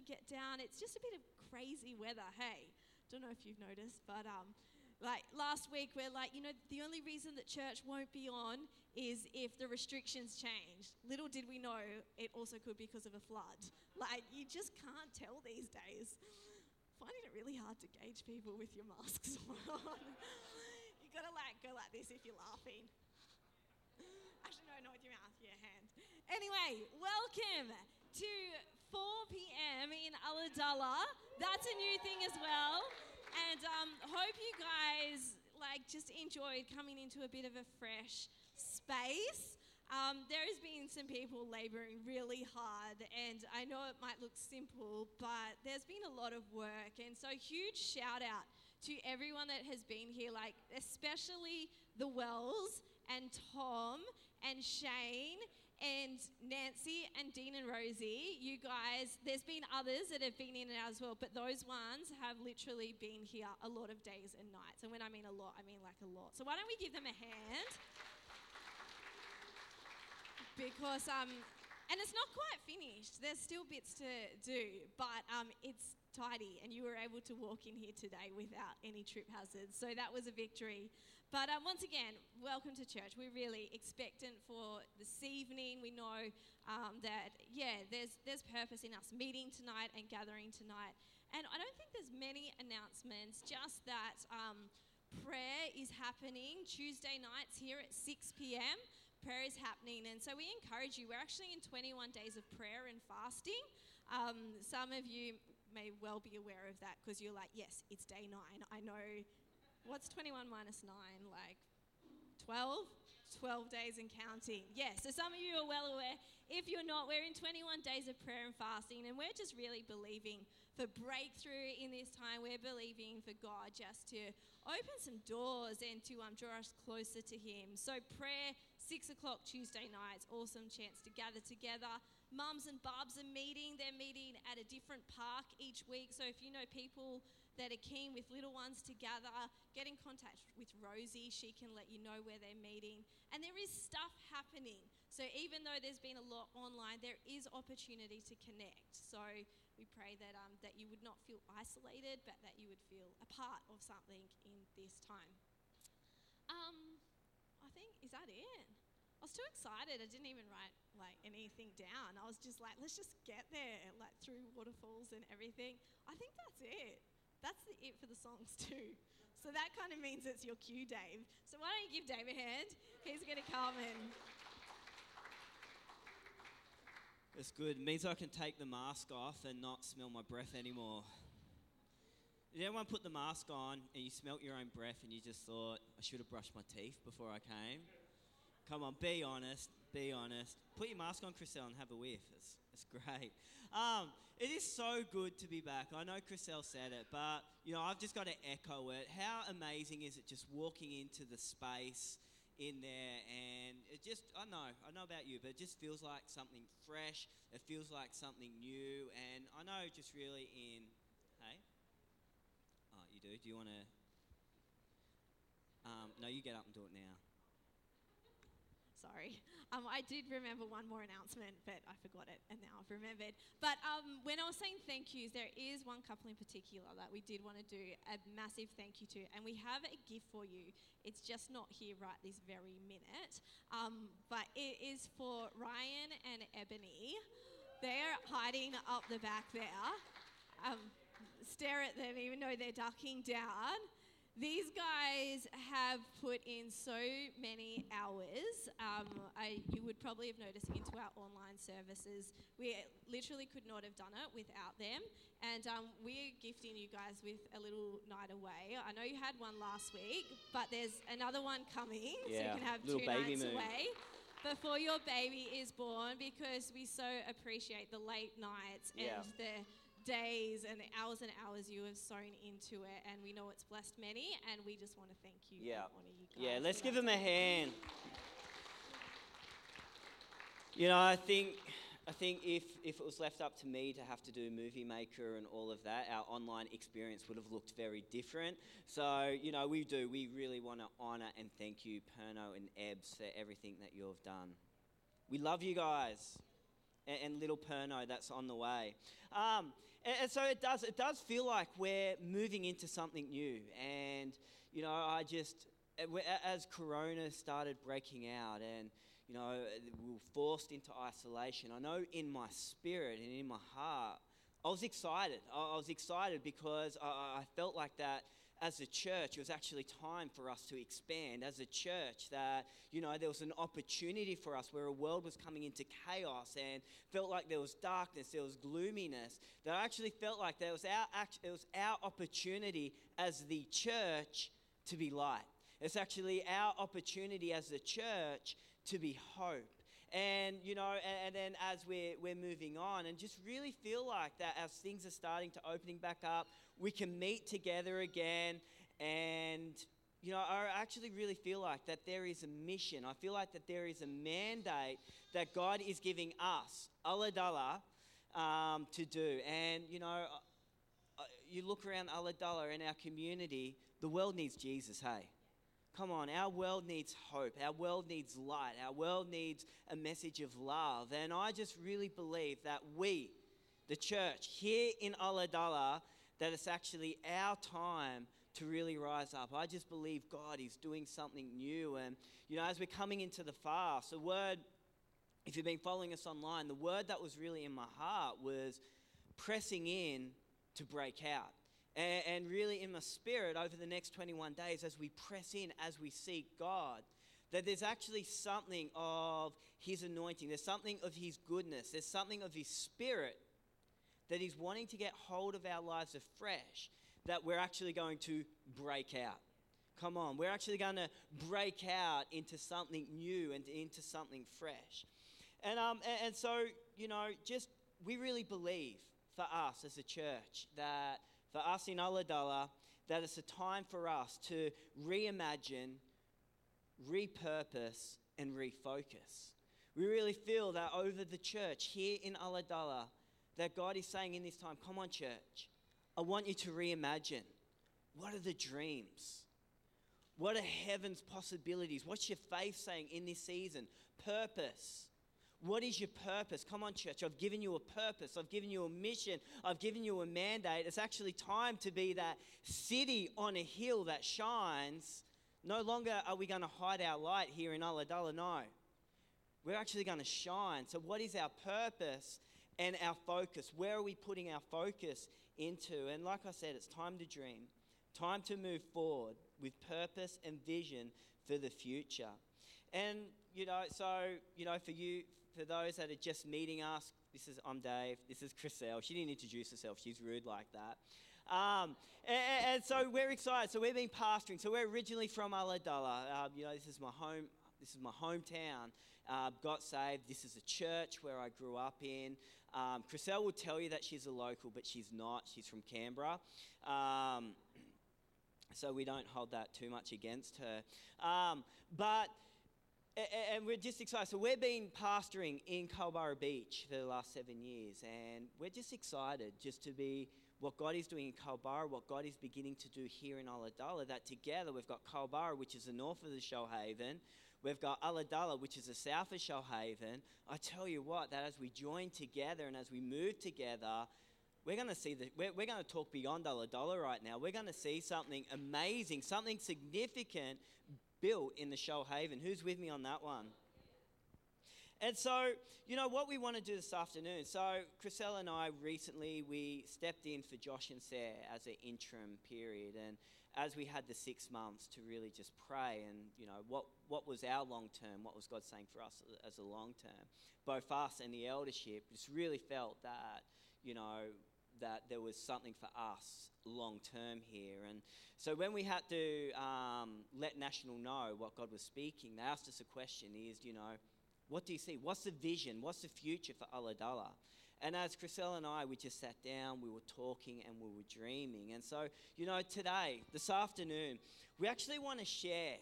get down. It's just a bit of crazy weather. Hey, don't know if you've noticed, but um, like last week, we're like, you know, the only reason that church won't be on is if the restrictions change. Little did we know it also could be because of a flood. Like, you just can't tell these days. Finding it really hard to gauge people with your masks on. you gotta like go like this if you're laughing. Actually, no, not with your mouth, your hand. Anyway, welcome to 4 p.m. in Ulladulla. That's a new thing as well. And um, hope you guys like just enjoyed coming into a bit of a fresh space. Um, there has been some people laboring really hard, and I know it might look simple, but there's been a lot of work. And so, huge shout out to everyone that has been here, like especially the Wells and Tom and Shane and Nancy and Dean and Rosie. You guys, there's been others that have been in and out as well, but those ones have literally been here a lot of days and nights. And when I mean a lot, I mean like a lot. So, why don't we give them a hand? because um, and it's not quite finished. There's still bits to do, but um, it's tidy, and you were able to walk in here today without any trip hazards. So that was a victory. But um, once again, welcome to church. We're really expectant for this evening. We know um, that yeah, there's there's purpose in us meeting tonight and gathering tonight. And I don't think there's many announcements. Just that um, prayer is happening Tuesday nights here at 6 p.m prayer is happening. And so we encourage you. We're actually in 21 days of prayer and fasting. Um, some of you may well be aware of that because you're like, yes, it's day nine. I know. What's 21 minus nine? Like 12? 12 days and counting. Yes, so some of you are well aware. If you're not, we're in 21 days of prayer and fasting, and we're just really believing for breakthrough in this time. We're believing for God just to open some doors and to um, draw us closer to Him. So, prayer, six o'clock Tuesday nights, awesome chance to gather together. Mums and bubs are meeting. They're meeting at a different park each week. So, if you know people that are keen with little ones to gather, get in contact with Rosie. She can let you know where they're meeting. And there is stuff happening. So even though there's been a lot online, there is opportunity to connect. So we pray that, um, that you would not feel isolated, but that you would feel a part of something in this time. Um, Is that it? I was too excited. I didn't even write like anything down. I was just like, let's just get there, like through waterfalls and everything. I think that's it that's the it for the songs too. So that kind of means it's your cue, Dave. So why don't you give Dave a hand? He's going to come and. It's good. It means I can take the mask off and not smell my breath anymore. Did anyone put the mask on and you smelt your own breath and you just thought, I should have brushed my teeth before I came? Come on, be honest. Be honest. Put your mask on, Chriselle, and have a whiff. It's, it's great. Um, it is so good to be back. I know Chriselle said it, but you know, I've just got to echo it. How amazing is it just walking into the space in there and it just I know, I know about you, but it just feels like something fresh. It feels like something new and I know just really in do. Do you want to um, no, you get up and do it now. Sorry. Um, I did remember one more announcement, but I forgot it, and now I've remembered. But um, when I was saying thank yous, there is one couple in particular that we did want to do a massive thank you to, and we have a gift for you. It's just not here right this very minute, um, but it is for Ryan and Ebony. They're hiding up the back there. Stare at them, even though they're ducking down. These guys have put in so many hours. Um, I, you would probably have noticed into our online services. We literally could not have done it without them. And um, we're gifting you guys with a little night away. I know you had one last week, but there's another one coming. Yeah, so you can have two nights moon. away before your baby is born because we so appreciate the late nights and the days and hours and hours you have sown into it, and we know it's blessed many, and we just want to thank you yeah. you guys. Yeah, let's give them a hand. You know, I think. I think if, if it was left up to me to have to do Movie Maker and all of that, our online experience would have looked very different. So, you know, we do. We really want to honour and thank you, Perno and Ebbs, for everything that you have done. We love you guys. And, and little Perno that's on the way. Um, and, and so it does, it does feel like we're moving into something new. And, you know, I just, as Corona started breaking out and, you know, we were forced into isolation, I know in my spirit and in my heart, I was excited. I was excited because I felt like that as a church, it was actually time for us to expand. As a church, that, you know, there was an opportunity for us where a world was coming into chaos and felt like there was darkness, there was gloominess. That I actually felt like there was our, it was our opportunity as the church to be light. It's actually our opportunity as a church to be hope. And, you know, and, and, then as we're, we're moving on and just really feel like that as things are starting to opening back up, we can meet together again. And, you know, I actually really feel like that there is a mission. I feel like that there is a mandate that God is giving us, Ulladulla, um, to do. And, you know, uh, you look around Ulladulla in our community, the world needs Jesus, hey? Come on, our world needs hope. Our world needs light. Our world needs a message of love. And I just really believe that we, the church, here in Ulladulla, that it's actually our time to really rise up. I just believe God is doing something new. And, you know, as we're coming into the fast, the word, if you've been following us online, the word that was really in my heart was pressing in to break out. And, and really, in my spirit, over the next 21 days, as we press in, as we seek God, that there's actually something of His anointing, there's something of His goodness, there's something of His Spirit that He's wanting to get hold of our lives afresh, that we're actually going to break out. Come on, we're actually going to break out into something new and into something fresh. And, um, and, and so, you know, just we really believe for us as a church that for us in Ulladulla, that it's a time for us to reimagine, repurpose, and refocus. We really feel that over the church here in Ulladulla, that God is saying in this time, come on, church, I want you to reimagine. What are the dreams? What are heaven's possibilities? What's your faith saying in this season? Purpose. What is your purpose? Come on, church. I've given you a purpose. I've given you a mission. I've given you a mandate. It's actually time to be that city on a hill that shines. No longer are we going to hide our light here in Ulladulla. No. We're actually going to shine. So, what is our purpose and our focus? Where are we putting our focus into? And, like I said, it's time to dream, time to move forward with purpose and vision for the future. And, you know, so, you know, for you, for those that are just meeting us, this is I'm Dave. This is Chriselle. She didn't introduce herself. She's rude like that. Um, and, and, so we're excited. So we've been pastoring. So we're originally from Ulladulla. Uh, you know, this is my home. This is my hometown. Uh, got saved. This is a church where I grew up in. Um, Chriselle will tell you that she's a local, but she's not. She's from Canberra. Um, so we don't hold that too much against her. Um, but and we're just excited. So we've been pastoring in Culburra Beach for the last seven years, and we're just excited just to be what God is doing in Culburra, what God is beginning to do here in Ulladulla. That together we've got Culburra, which is the north of the Shoalhaven. We've got Ulladulla, which is the south of Shoalhaven. I tell you what, that as we join together and as we move together, we're going to see that we're, we're going to talk beyond Ulladulla right now. We're going to see something amazing, something significant built in the Shoalhaven. Who's with me on that one? And so, you know, what we want to do this afternoon. So, Chriselle and I recently we stepped in for Josh and Sarah as an interim period, and as we had the six months to really just pray and you know what what was our long term, what was God saying for us as a long term. Both us and the eldership just really felt that you know that there was something for us long term here. And so when we had to um, let National know what God was speaking, they asked us a question is, you know, what do you see? What's the vision? What's the future for Ulladulla? And as Chriselle and I, we just sat down, we were talking, and we were dreaming. And so, you know, today, this afternoon, we actually want to share,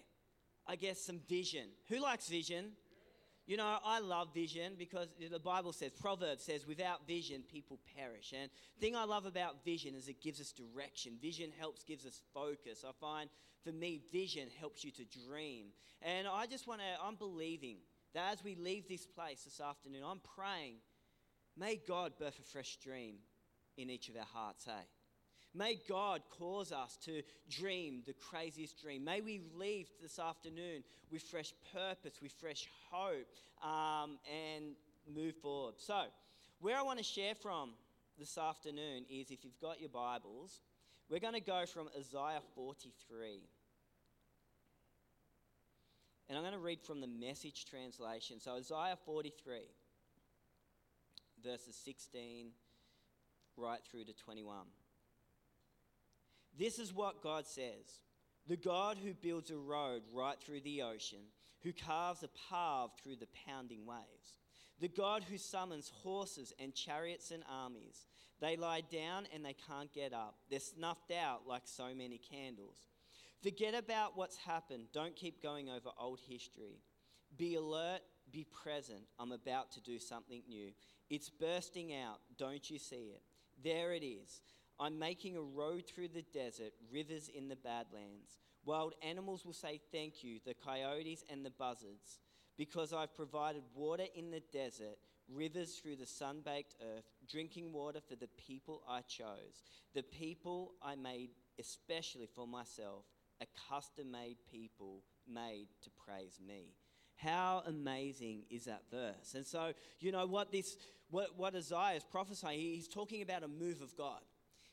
I guess, some vision. Who likes vision? You know, I love vision because the Bible says, Proverbs says, without vision, people perish. And the thing I love about vision is it gives us direction. Vision helps, gives us focus. I find for me, vision helps you to dream. And I just want to, I'm believing that as we leave this place this afternoon, I'm praying May God birth a fresh dream in each of our hearts, hey? May God cause us to dream the craziest dream. May we leave this afternoon with fresh purpose, with fresh hope, um, and move forward. So, where I want to share from this afternoon is if you've got your Bibles, we're going to go from Isaiah 43. And I'm going to read from the message translation. So, Isaiah 43, verses 16 right through to 21. This is what God says the God who builds a road right through the ocean, who carves a path through the pounding waves, the God who summons horses and chariots and armies. They lie down and they can't get up. They're snuffed out like so many candles. Forget about what's happened. Don't keep going over old history. Be alert, be present. I'm about to do something new. It's bursting out. Don't you see it? There it is. I'm making a road through the desert, rivers in the badlands. Wild animals will say thank you, the coyotes and the buzzards, because I've provided water in the desert, rivers through the sun baked earth, drinking water for the people I chose, the people I made especially for myself, a custom made people made to praise me. How amazing is that verse? And so, you know what this what, what Isaiah is prophesying, he's talking about a move of God.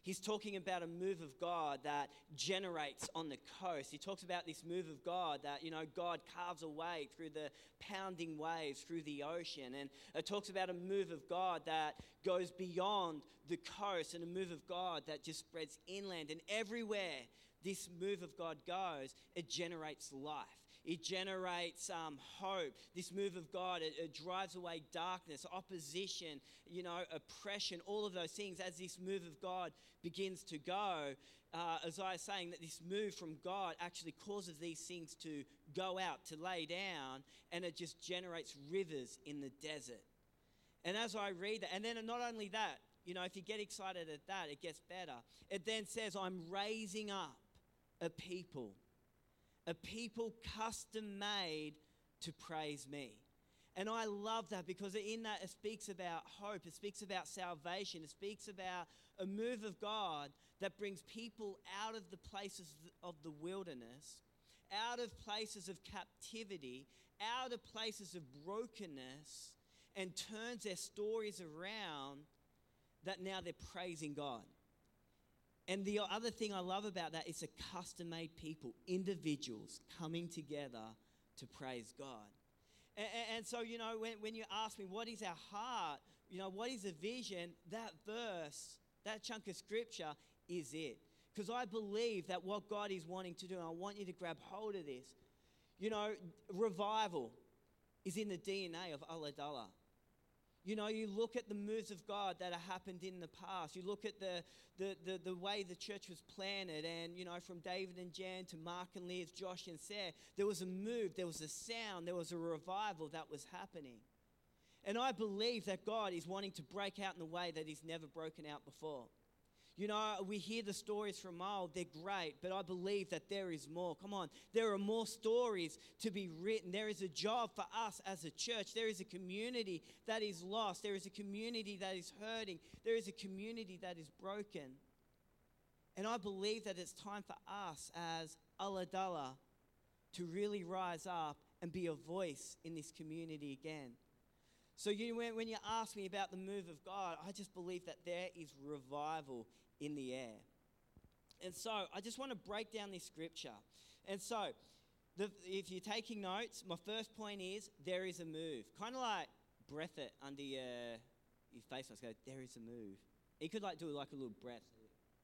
He's talking about a move of God that generates on the coast. He talks about this move of God that, you know, God carves a way through the pounding waves, through the ocean. And it talks about a move of God that goes beyond the coast and a move of God that just spreads inland. And everywhere this move of God goes, it generates life. It generates um, hope. This move of God, it, it, drives away darkness, opposition, you know, oppression, all of those things. As this move of God begins to go, uh, Isaiah is saying that this move from God actually causes these things to go out, to lay down, and it just generates rivers in the desert. And as I read that, and then not only that, you know, if you get excited at that, it gets better. It then says, I'm raising up a people a people custom made to praise me. And I love that because in that it speaks about hope, it speaks about salvation, it speaks about a move of God that brings people out of the places of the wilderness, out of places of captivity, out of places of brokenness, and turns their stories around that now they're praising God. And the other thing I love about that is a custom made people, individuals coming together to praise God. And, and, so, you know, when, when you ask me, what is our heart? You know, what is a vision? That verse, that chunk of scripture is it. Because I believe that what God is wanting to do, and I want you to grab hold of this, you know, revival is in the DNA of Ulladulla. You know, you look at the moves of God that have happened in the past. You look at the, the, the, the, way the church was planted, and, you know, from David and Jan to Mark and Liz, Josh and Sarah, there was a move, there was a sound, there was a revival that was happening. And I believe that God is wanting to break out in the way that He's never broken out before. You know, we hear the stories from old, they're great, but I believe that there is more. Come on, there are more stories to be written. There is a job for us as a church. There is a community that is lost. There is a community that is hurting. There is a community that is broken. And I believe that it's time for us as Ulladulla to really rise up and be a voice in this community again. So you, when, when you ask me about the move of God, I just believe that there is revival in the air. And so I just want to break down this scripture. And so, the, if you're taking notes, my first point is there is a move. Kind of like breath it under your, your face mask. Go, there is a move. You could like do like a little breath,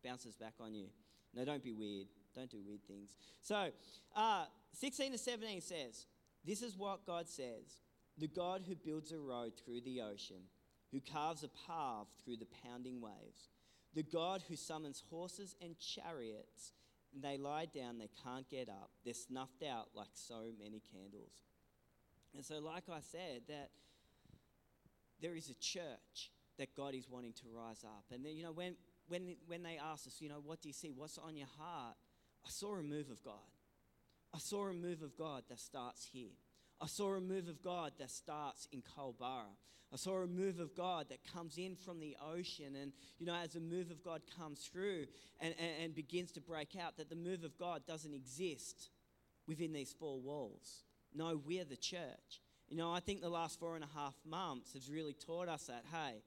bounces back on you. No, don't be weird. Don't do weird things. So, uh, 16 to 17 says, This is what God says the God who builds a road through the ocean, who carves a path through the pounding waves the God who summons horses and chariots, and they lie down, they can't get up. They're snuffed out like so many candles. And so, like I said, that there is a church that God is wanting to rise up. And then, you know, when, when, when they ask us, you know, what do you see? What's on your heart? I saw a move of God. I saw a move of God that starts here. I saw a move of God that starts in Culburra. I saw a move of God that comes in from the ocean. And, you know, as a move of God comes through and, and, and begins to break out, that the move of God doesn't exist within these four walls. No, we're the church. You know, I think the last four and a half months has really taught us that, hey,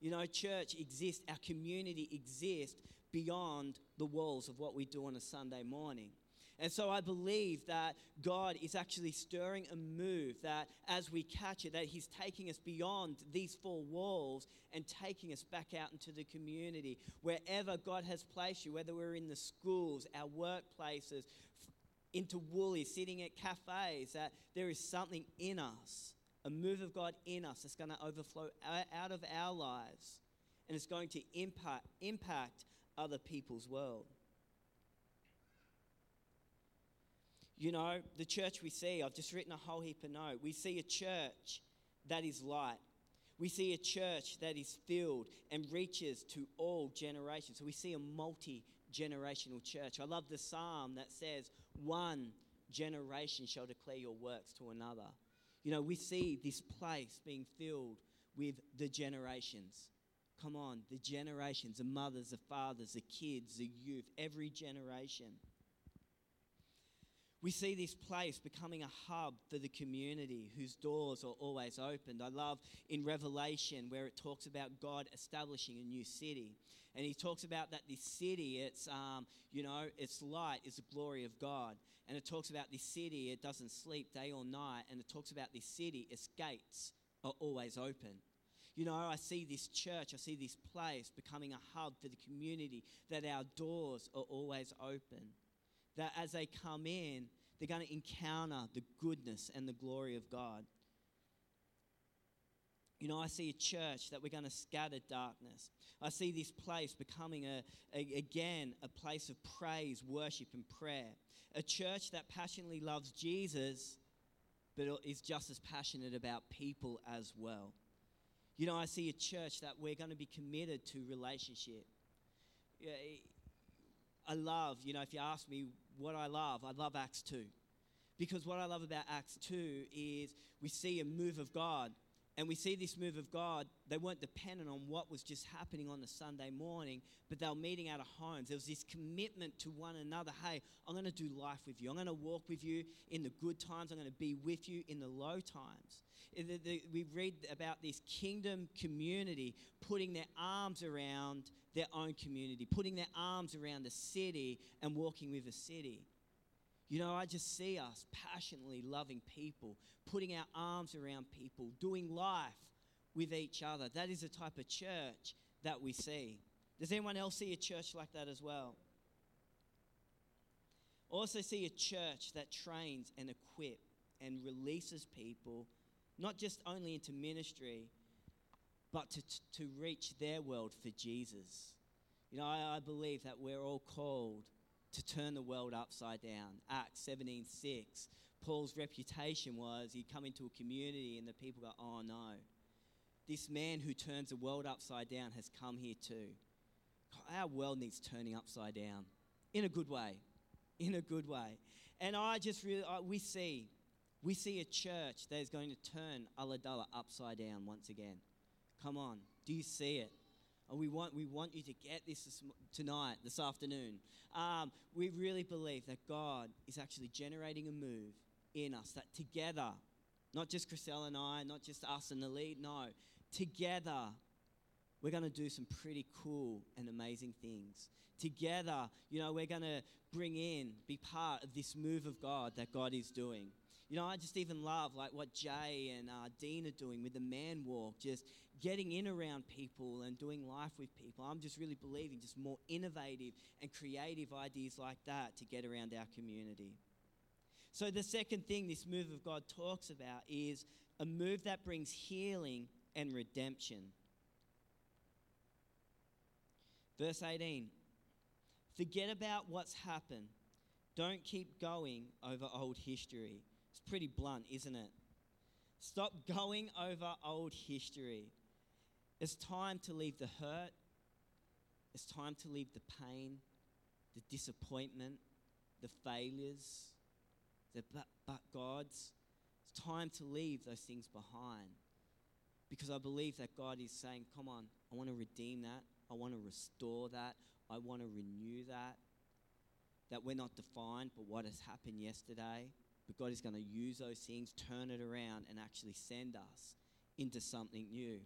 you know, church exists, our community exists beyond the walls of what we do on a Sunday morning. And so I believe that God is actually stirring a move that as we catch it, that He's taking us beyond these four walls and taking us back out into the community. Wherever God has placed you, whether we're in the schools, our workplaces, into Woolies, sitting at cafes, that there is something in us, a move of God in us that's going to overflow out of our lives and it's going to impact, impact other people's world. You know, the church we see, I've just written a whole heap of notes. We see a church that is light. We see a church that is filled and reaches to all generations. So we see a multi generational church. I love the psalm that says, One generation shall declare your works to another. You know, we see this place being filled with the generations. Come on, the generations, the mothers, the fathers, the kids, the youth, every generation. We see this place becoming a hub for the community whose doors are always opened. I love in Revelation where it talks about God establishing a new city. And he talks about that this city, it's, um, you know, its light is the glory of God. And it talks about this city, it doesn't sleep day or night. And it talks about this city, its gates are always open. You know, I see this church, I see this place becoming a hub for the community, that our doors are always open that as they come in, they're going to encounter the goodness and the glory of God. You know, I see a church that we're going to scatter darkness. I see this place becoming, a, a, again, a place of praise, worship, and prayer. A church that passionately loves Jesus, but is just as passionate about people as well. You know, I see a church that we're going to be committed to relationship. I love, you know, if you ask me what I love, I love Acts 2. Because what I love about Acts 2 is we see a move of God. And we see this move of God, they weren't dependent on what was just happening on the Sunday morning, but they were meeting out of homes. There was this commitment to one another. Hey, I'm going to do life with you. I'm going to walk with you in the good times. I'm going to be with you in the low times. We read about this kingdom community putting their arms around their own community, putting their arms around the city and walking with the city. You know, I just see us passionately loving people, putting our arms around people, doing life with each other. That is the type of church that we see. Does anyone else see a church like that as well? Also, see a church that trains and equips and releases people, not just only into ministry, but to, to reach their world for Jesus. You know, I, I believe that we're all called to turn the world upside down. Acts 17 6. Paul's reputation was he'd come into a community and the people go, oh no, this man who turns the world upside down has come here too. Our world needs turning upside down in a good way. In a good way. And I just really, I, we see, we see a church that is going to turn Ulladulla upside down once again. Come on, do you see it? And we want, we want you to get this, this tonight, this afternoon. Um, we really believe that God is actually generating a move in us, that together, not just Chriselle and I, not just us and the lead, no, together, we're going to do some pretty cool and amazing things. Together, you know, we're going to bring in, be part of this move of God that God is doing. You know, I just even love like what Jay and uh, Dean are doing with the man walk, just getting in around people and doing life with people. I'm just really believing just more innovative and creative ideas like that to get around our community. So, the second thing this move of God talks about is a move that brings healing and redemption. Verse 18 Forget about what's happened. Don't keep going over old history. Pretty blunt, isn't it? Stop going over old history. It's time to leave the hurt. It's time to leave the pain, the disappointment, the failures, the but, but God's. It's time to leave those things behind. Because I believe that God is saying, Come on, I want to redeem that. I want to restore that. I want to renew that. That we're not defined by what has happened yesterday, but God is going to use those things, turn it around, and actually send us into something new.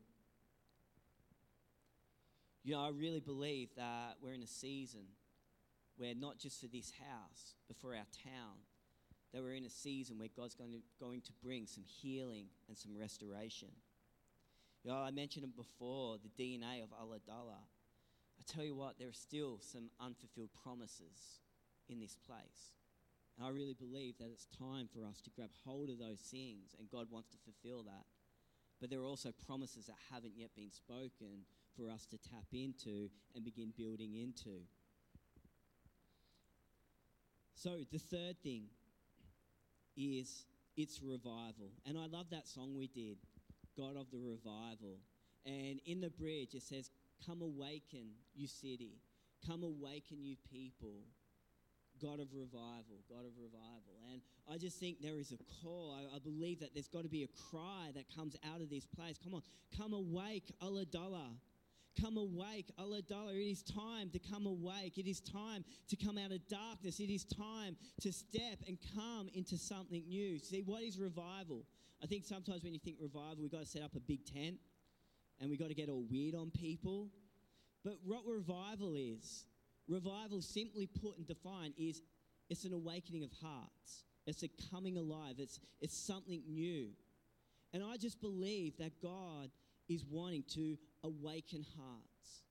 You know, I really believe that we're in a season where not just for this house, but for our town, that we're in a season where God's going to, going to bring some healing and some restoration. You know, I mentioned it before the DNA of Ulladulla. I tell you what, there are still some unfulfilled promises in this place. And I really believe that it's time for us to grab hold of those things, and God wants to fulfill that. But there are also promises that haven't yet been spoken for us to tap into and begin building into. So, the third thing is it's revival. And I love that song we did, God of the Revival. And in the bridge, it says, Come awaken, you city. Come awaken, you people. God of revival, God of revival. And I just think there is a call. I, I believe that there's got to be a cry that comes out of this place. Come on, come awake, Allah Ulladulla. Come awake, Allah Ulladulla. It is time to come awake. It is time to come out of darkness. It is time to step and come into something new. See, what is revival? I think sometimes when you think revival, we've got to set up a big tent and we've got to get all weird on people. But what revival is, revival simply put and defined is it's an awakening of hearts. It's a coming alive. It's, it's something new. And I just believe that God is wanting to awaken hearts.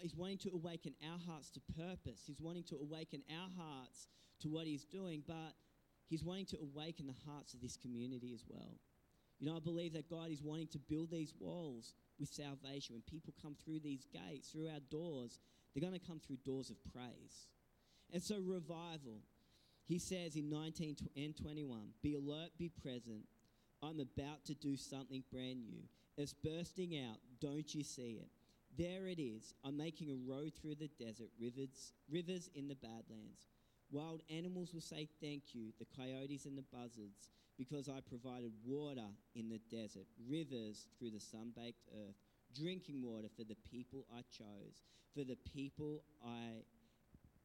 He's wanting to awaken our hearts to purpose. He's wanting to awaken our hearts to what He's doing, but He's wanting to awaken the hearts of this community as well. You know, I believe that God is wanting to build these walls with salvation. When people come through these gates, through our doors, they're going to come through doors of praise. And so, revival. He says in 19 and 21 Be alert, be present. I'm about to do something brand new. It's bursting out. Don't you see it? There it is. I'm making a road through the desert, rivers, rivers in the badlands. Wild animals will say thank you, the coyotes and the buzzards, because I provided water in the desert, rivers through the sun baked earth, drinking water for the people I chose, for the people I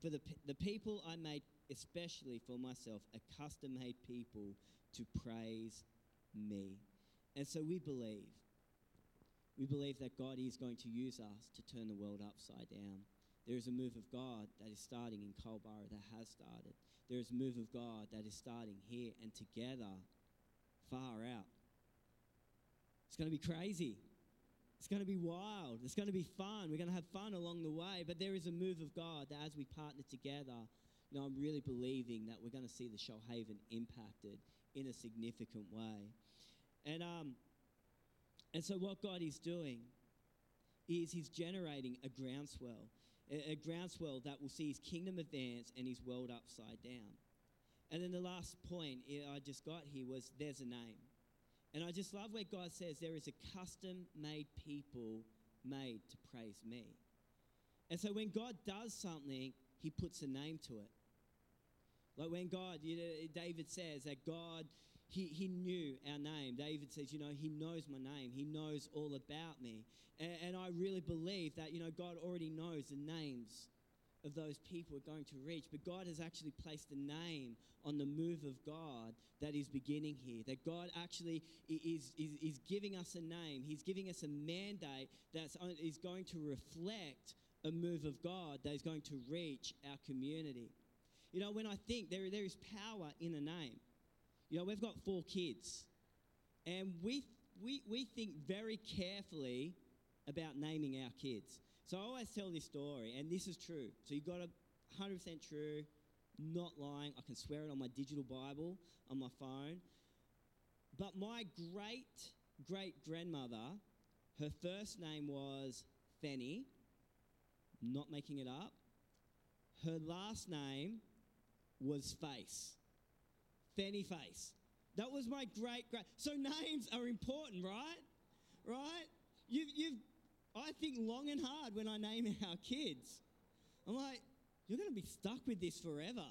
for the, the people I made especially for myself, a custom made people to praise me. And so we believe. We believe that God is going to use us to turn the world upside down. There is a move of God that is starting in Culburra that has started. There is a move of God that is starting here and together, far out. It's going to be crazy. It's going to be wild. It's going to be fun. We're going to have fun along the way. But there is a move of God that as we partner together, you know, I'm really believing that we're going to see the Shoalhaven impacted in a significant way. And, um, and so what God is doing is he's generating a groundswell, a, a groundswell that will see his kingdom advance and his world upside down. And then the last point I just got here was there's a name. And I just love where God says there is a custom made people made to praise me. And so when God does something, he puts a name to it. Like when God, you know, David says that God, he, he knew our name. David says, you know, he knows my name. He knows all about me. And, and I really believe that, you know, God already knows the names of those people are going to reach. But God has actually placed a name on the move of God that is beginning here. That God actually is, is, is giving us a name. He's giving us a mandate that is going to reflect a move of God that is going to reach our community. You know, when I think there, there is power in a name, you know, we've got four kids, and we, we, we think very carefully about naming our kids. So I always tell this story, and this is true. So you've got a 100% true, not lying. I can swear it on my digital Bible on my phone. But my great great grandmother, her first name was Fanny, not making it up. Her last name was Face. Fanny Face. That was my great great. So names are important, right? Right? You've, you've I think long and hard when I name our kids. I'm like, you're going to be stuck with this forever.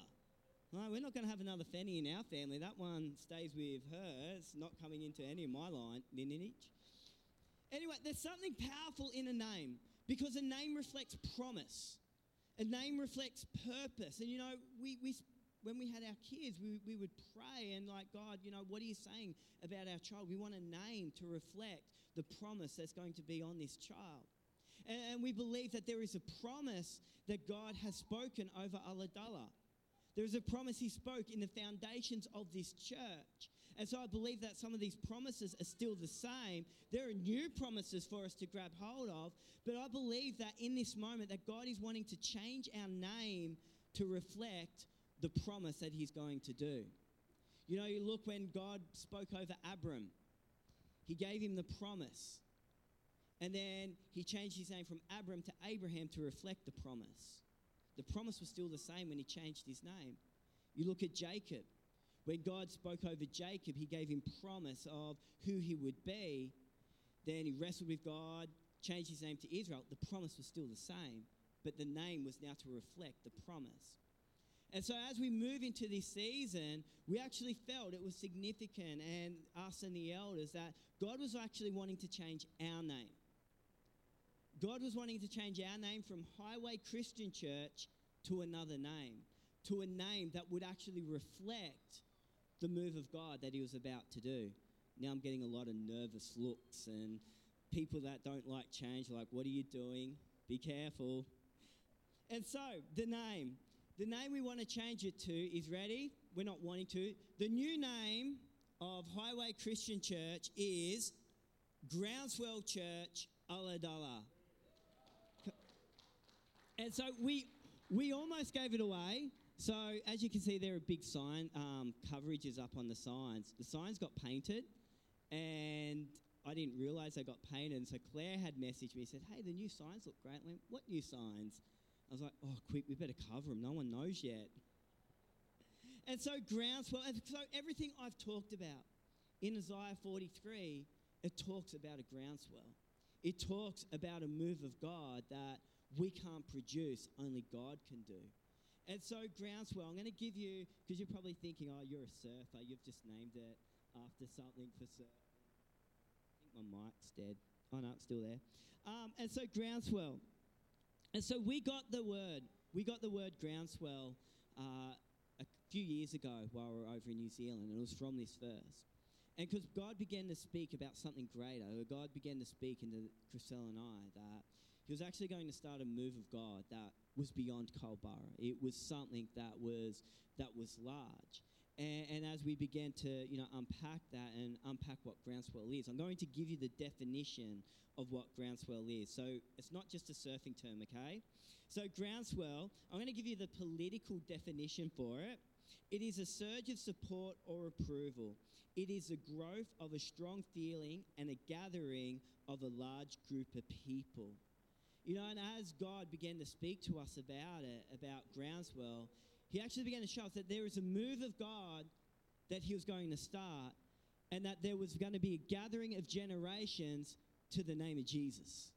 Like, we're not going to have another Fanny in our family. That one stays with her. It's not coming into any of my line lineage. Anyway, there's something powerful in a name because a name reflects promise. A name reflects purpose. And you know, we, we when we had our kids, we, we would pray and like, God, you know, what are you saying about our child? We want a name to reflect the promise that's going to be on this child. And, and we believe that there is a promise that God has spoken over Ulladulla. There is a promise he spoke in the foundations of this church. And so I believe that some of these promises are still the same. There are new promises for us to grab hold of, but I believe that in this moment that God is wanting to change our name to reflect the promise that he's going to do. You know, you look when God spoke over Abram, he gave him the promise. And then he changed his name from Abram to Abraham to reflect the promise. The promise was still the same when he changed his name. You look at Jacob. When God spoke over Jacob, he gave him promise of who he would be. Then he wrestled with God, changed his name to Israel. The promise was still the same, but the name was now to reflect the promise. And so as we move into this season, we actually felt it was significant, and us and the elders, that God was actually wanting to change our name. God was wanting to change our name from Highway Christian Church to another name, to a name that would actually reflect the move of God that He was about to do. Now I'm getting a lot of nervous looks and people that don't like change, like, what are you doing? Be careful. And so, the name. The name we want to change it to is ready. We're not wanting to. The new name of Highway Christian Church is Groundswell Church Ulladulla. And so we we almost gave it away. So as you can see, there are big sign um, coverages up on the signs. The signs got painted, and I didn't realize they got painted. And so Claire had messaged me, said, "Hey, the new signs look great." I went, "What new signs?" I was like, oh, quick, we better cover them. No one knows yet. And so, groundswell, and so everything I've talked about in Isaiah 43, it talks about a groundswell. It talks about a move of God that we can't produce, only God can do. And so, groundswell, I'm going to give you, because you're probably thinking, oh, you're a surfer, you've just named it after something for surf. I think my mic's dead. Oh, no, it's still there. Um, and so, groundswell. And so we got the word, we got the word groundswell uh, a few years ago while we were over in New Zealand, and it was from this verse. And because God began to speak about something greater, God began to speak into Chriselle and I that He was actually going to start a move of God that was beyond Culburra. It was something that was that was large. And, and, as we begin to, you know, unpack that and unpack what groundswell is, I'm going to give you the definition of what groundswell is. So it's not just a surfing term, okay? So groundswell, I'm going to give you the political definition for it. It is a surge of support or approval. It is a growth of a strong feeling and a gathering of a large group of people. You know, and as God began to speak to us about it, about groundswell, he actually began to show us that there is a move of God that he was going to start, and that there was going to be a gathering of generations to the name of Jesus.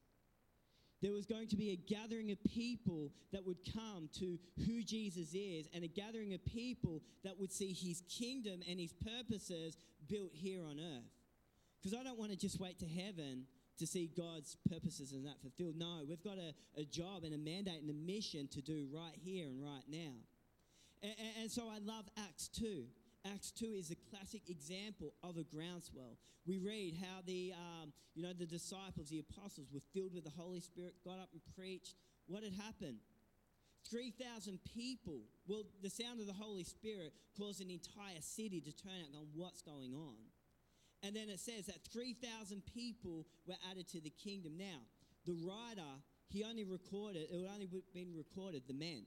There was going to be a gathering of people that would come to who Jesus is, and a gathering of people that would see his kingdom and his purposes built here on earth. Because I don't want to just wait to heaven to see God's purposes and that fulfilled. No, we've got a, a job and a mandate and a mission to do right here and right now. And, and, so I love Acts 2. Acts 2 is a classic example of a groundswell. We read how the, um, you know, the disciples, the apostles, were filled with the Holy Spirit, got up and preached. What had happened? 3,000 people. Well, the sound of the Holy Spirit caused an entire city to turn out going, what's going on? And then it says that 3,000 people were added to the kingdom. Now, the writer, he only recorded, it would only been recorded the men.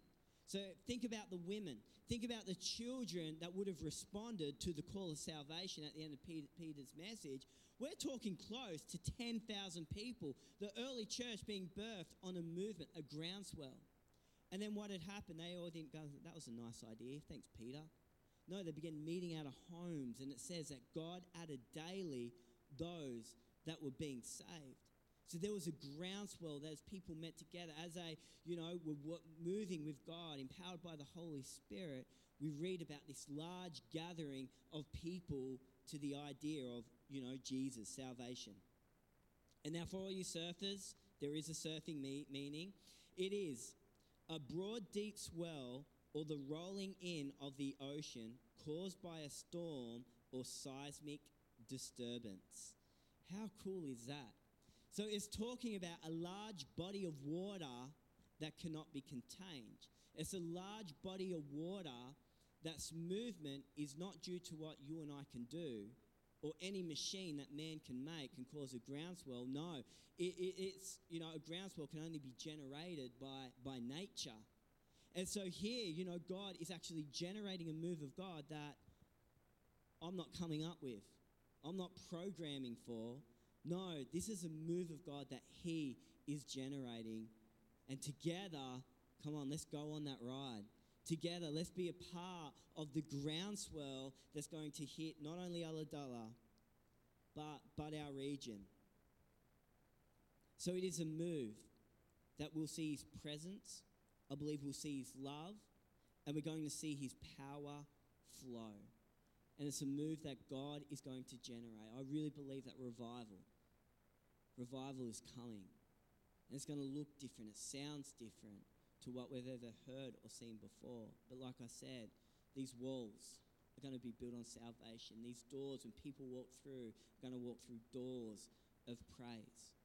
So think about the women. Think about the children that would have responded to the call of salvation at the end of Peter's message. We're talking close to 10,000 people. The early church being birthed on a movement, a groundswell. And then what had happened? They all didn't go, that was a nice idea. Thanks, Peter. No, they began meeting out of homes, and it says that God added daily those that were being saved. So there was a groundswell as people met together, as they, you know, were moving with God, empowered by the Holy Spirit. We read about this large gathering of people to the idea of, you know, Jesus, salvation. And now, for all you surfers, there is a surfing me- meaning. It is a broad, deep swell or the rolling in of the ocean caused by a storm or seismic disturbance. How cool is that? So it's talking about a large body of water that cannot be contained. It's a large body of water that's movement is not due to what you and I can do or any machine that man can make can cause a groundswell. No, it, it, it's, you know, a groundswell can only be generated by, by nature. And so here, you know, God is actually generating a move of God that I'm not coming up with, I'm not programming for. No, this is a move of God that He is generating. And together, come on, let's go on that ride. Together, let's be a part of the groundswell that's going to hit not only Ulladulla, but, but our region. So it is a move that we'll see His presence, I believe we'll see His love, and we're going to see His power flow. And it's a move that God is going to generate. I really believe that revival, revival is coming. And it's going to look different. It sounds different to what we've ever heard or seen before. But like I said, these walls are going to be built on salvation. These doors, when people walk through, are going to walk through doors of praise.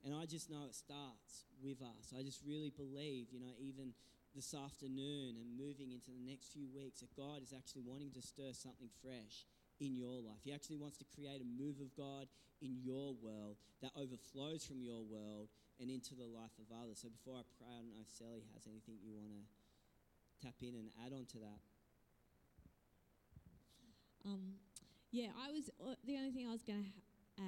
And I just know it starts with us. I just really believe, you know, even this afternoon and moving into the next few weeks, that God is actually wanting to stir something fresh in your life. He actually wants to create a move of God in your world that overflows from your world and into the life of others. So before I pray, I don't know if Sally has anything you want to tap in and add on to that. Um, yeah, I was. Uh, the only thing I was going to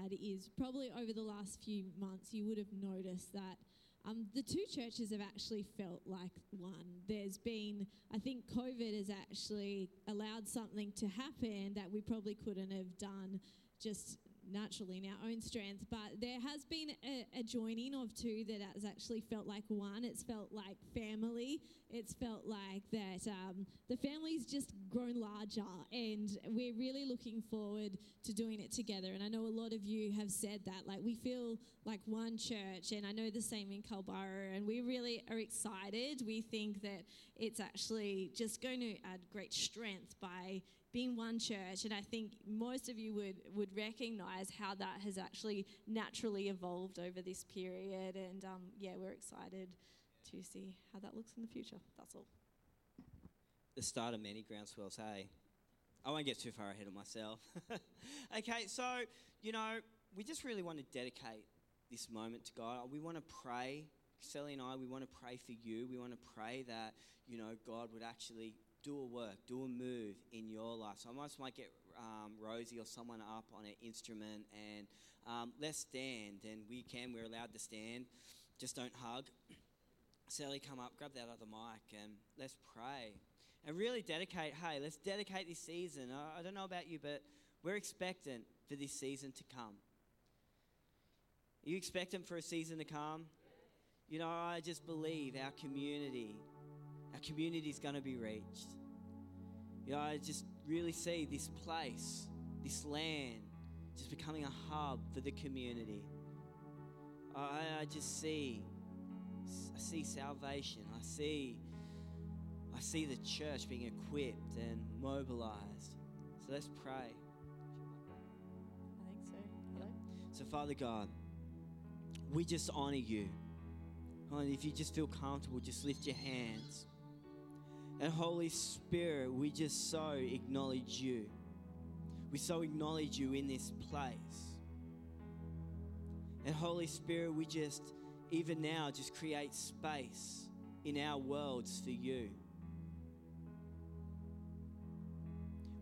add is probably over the last few months, you would have noticed that um, the two churches have actually felt like one. There's been, I think, COVID has actually allowed something to happen that we probably couldn't have done just naturally in our own strength, but there has been a, a, joining of two that has actually felt like one. It's felt like family. It's felt like that um, the family's just grown larger, and we're really looking forward to doing it together. And I know a lot of you have said that, like we feel like one church, and I know the same in Culburra, and we really are excited. We think that it's actually just going to add great strength by being one church, and I think most of you would, would recognize how that has actually naturally evolved over this period. And um, yeah, we're excited to see how that looks in the future. That's all. The start of many groundswells, hey? I won't get too far ahead of myself. okay, so, you know, we just really want to dedicate this moment to God. We want to pray. Sally and I, we want to pray for you. We want to pray that, you know, God would actually do a work, do a move in your life. So I almost might get um, Rosie or someone up on an instrument and um, let's stand. And we can, we're allowed to stand. Just don't hug. Sally, come up, grab that other mic, and let's pray. And really dedicate, hey, let's dedicate this season. I, I don't know about you, but we're expectant for this season to come. Are you expectant for a season to come? You know, I just believe our community our community is going to be reached. You know, I just really see this place, this land, just becoming a hub for the community. I, I just see, I see salvation. I see, I see the church being equipped and mobilized. So let's pray. I think so. Hello? So, Father God, we just honor you. And if you just feel comfortable, just lift your hands. And Holy Spirit, we just so acknowledge you. We so acknowledge you in this place. And Holy Spirit, we just, even now, just create space in our worlds for you.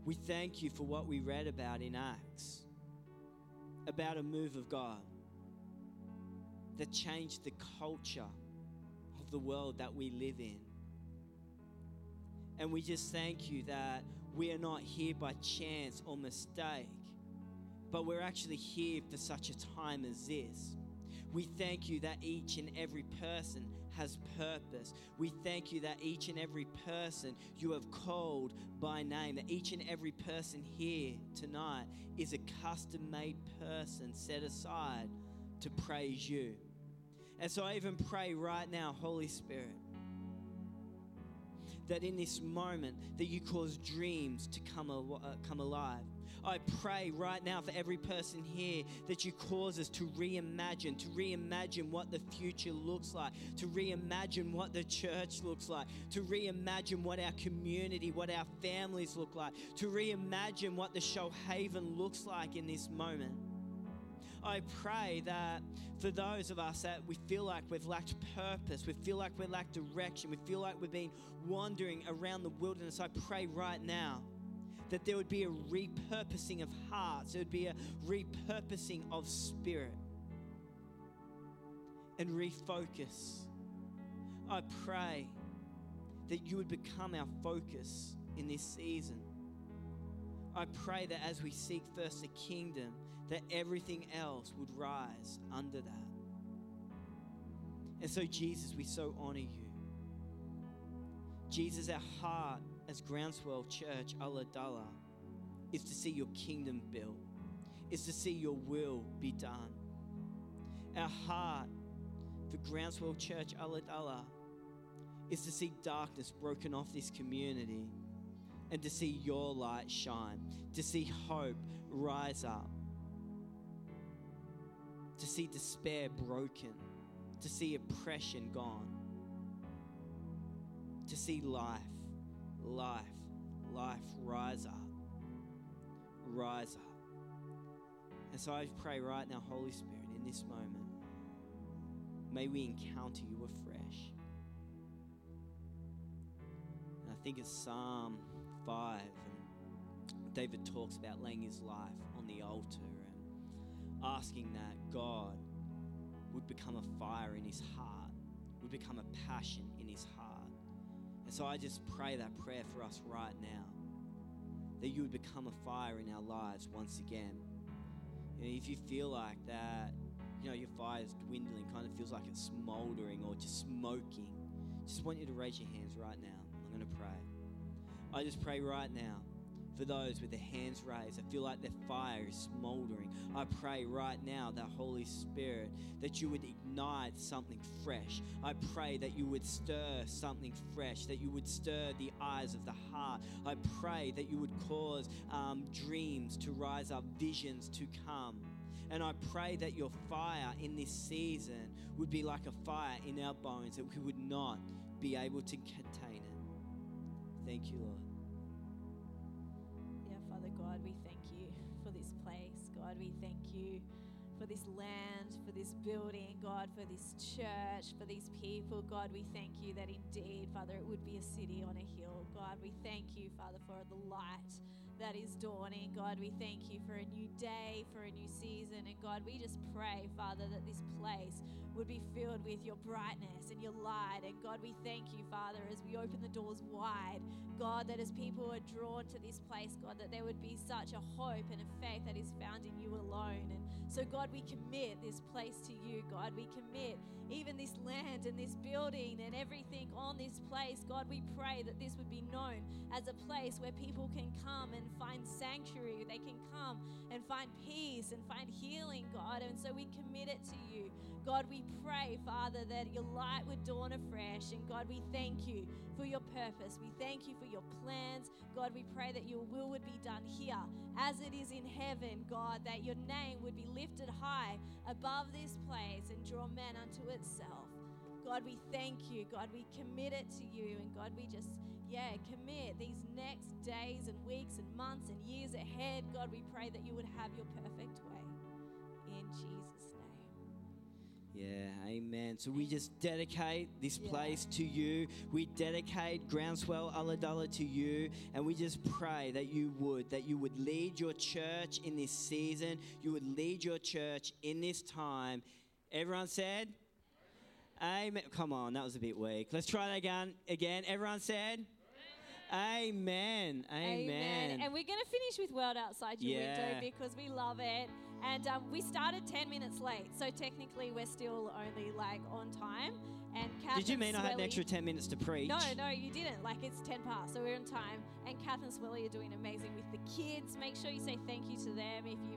We thank you for what we read about in Acts about a move of God that changed the culture of the world that we live in. And we just thank you that we are not here by chance or mistake, but we're actually here for such a time as this. We thank you that each and every person has purpose. We thank you that each and every person you have called by name, that each and every person here tonight is a custom made person set aside to praise you. And so I even pray right now, Holy Spirit, that in this moment that you cause dreams to come, al- uh, come alive. I pray right now for every person here that you cause us to reimagine, to reimagine what the future looks like, to reimagine what the church looks like, to reimagine what our community, what our families look like, to reimagine what the show Haven looks like in this moment. I pray that for those of us that we feel like we've lacked purpose, we feel like we lack direction, we feel like we've been wandering around the wilderness, I pray right now that there would be a repurposing of hearts, there would be a repurposing of spirit and refocus. I pray that you would become our focus in this season. I pray that as we seek first the kingdom, that everything else would rise under that. And so, Jesus, we so honor you. Jesus, our heart as Groundswell Church, Ulladulla, is to see your kingdom built, is to see your will be done. Our heart for Groundswell Church, Ulladulla, is to see darkness broken off this community and to see your light shine, to see hope rise up, to see despair broken, to see oppression gone, to see life, life, life rise up, rise up. And so I pray right now, Holy Spirit, in this moment, may we encounter you afresh. And I think it's Psalm 5, and David talks about laying his life on the altar asking that God would become a fire in his heart, would become a passion in his heart. And so I just pray that prayer for us right now that you would become a fire in our lives once again. And if you feel like that, you know, your fire is dwindling, kind of feels like it's smoldering or just smoking, just want you to raise your hands right now. I'm going to pray. I just pray right now for those with their hands raised. I feel like their fire is smoldering. I pray right now that Holy Spirit, that you would ignite something fresh. I pray that you would stir something fresh, that you would stir the eyes of the heart. I pray that you would cause um, dreams to rise up, visions to come. And I pray that your fire in this season would be like a fire in our bones, that we would not be able to contain it. Thank you, Lord. God, we thank you for this place. God, we thank you for this land, for this building, God, for this church, for these people. God, we thank you that indeed, Father, it would be a city on a hill. God, we thank you, Father, for the light that is dawning. God, we thank you for a new day, for a new season. And God, we just pray, Father, that this place would be filled with your brightness and your light. And God, we thank you, Father, as we open the doors wide. God, that as people are drawn to this place, God, that there would be such a hope and a faith that is found in you alone. And so, God, we commit this place to you. God, we commit even this land and this building and everything on this place. God, we pray that this would be known as a place where people can come and find sanctuary. They can come and find peace and find healing, God. And so we commit it to you. God, we pray, Father, that your light would dawn afresh. And God, we thank you for your purpose. We thank you for your plans. God, we pray that your will would be done here as it is in heaven, God, that your name would be lifted high above this place and draw men unto itself. God, we thank you. God, we commit it to you. And God, we just, yeah, commit these next days and weeks and months and years ahead. God, we pray that you would have your perfect way. In Jesus' name. Yeah, amen. So we just dedicate this Yeah. place to you. We dedicate Groundswell Ulladulla to you. And we just pray that you would, that you would lead your church in this season. You would lead your church in this time. Everyone said? Amen. Come on, that was a bit weak. Let's try that again. Again. Everyone said? Amen. Amen. Amen. And we're going to finish with World Outside Your Yeah. Window because we love it. And um, we started 10 minutes late, so technically we're still only like on time. And Kath Did you mean I had an extra 10 minutes to preach? No, no, you didn't. Like it's 10 past, so we're on time. And Kath and Swelly are doing amazing with the kids. Make sure you say thank you to them if you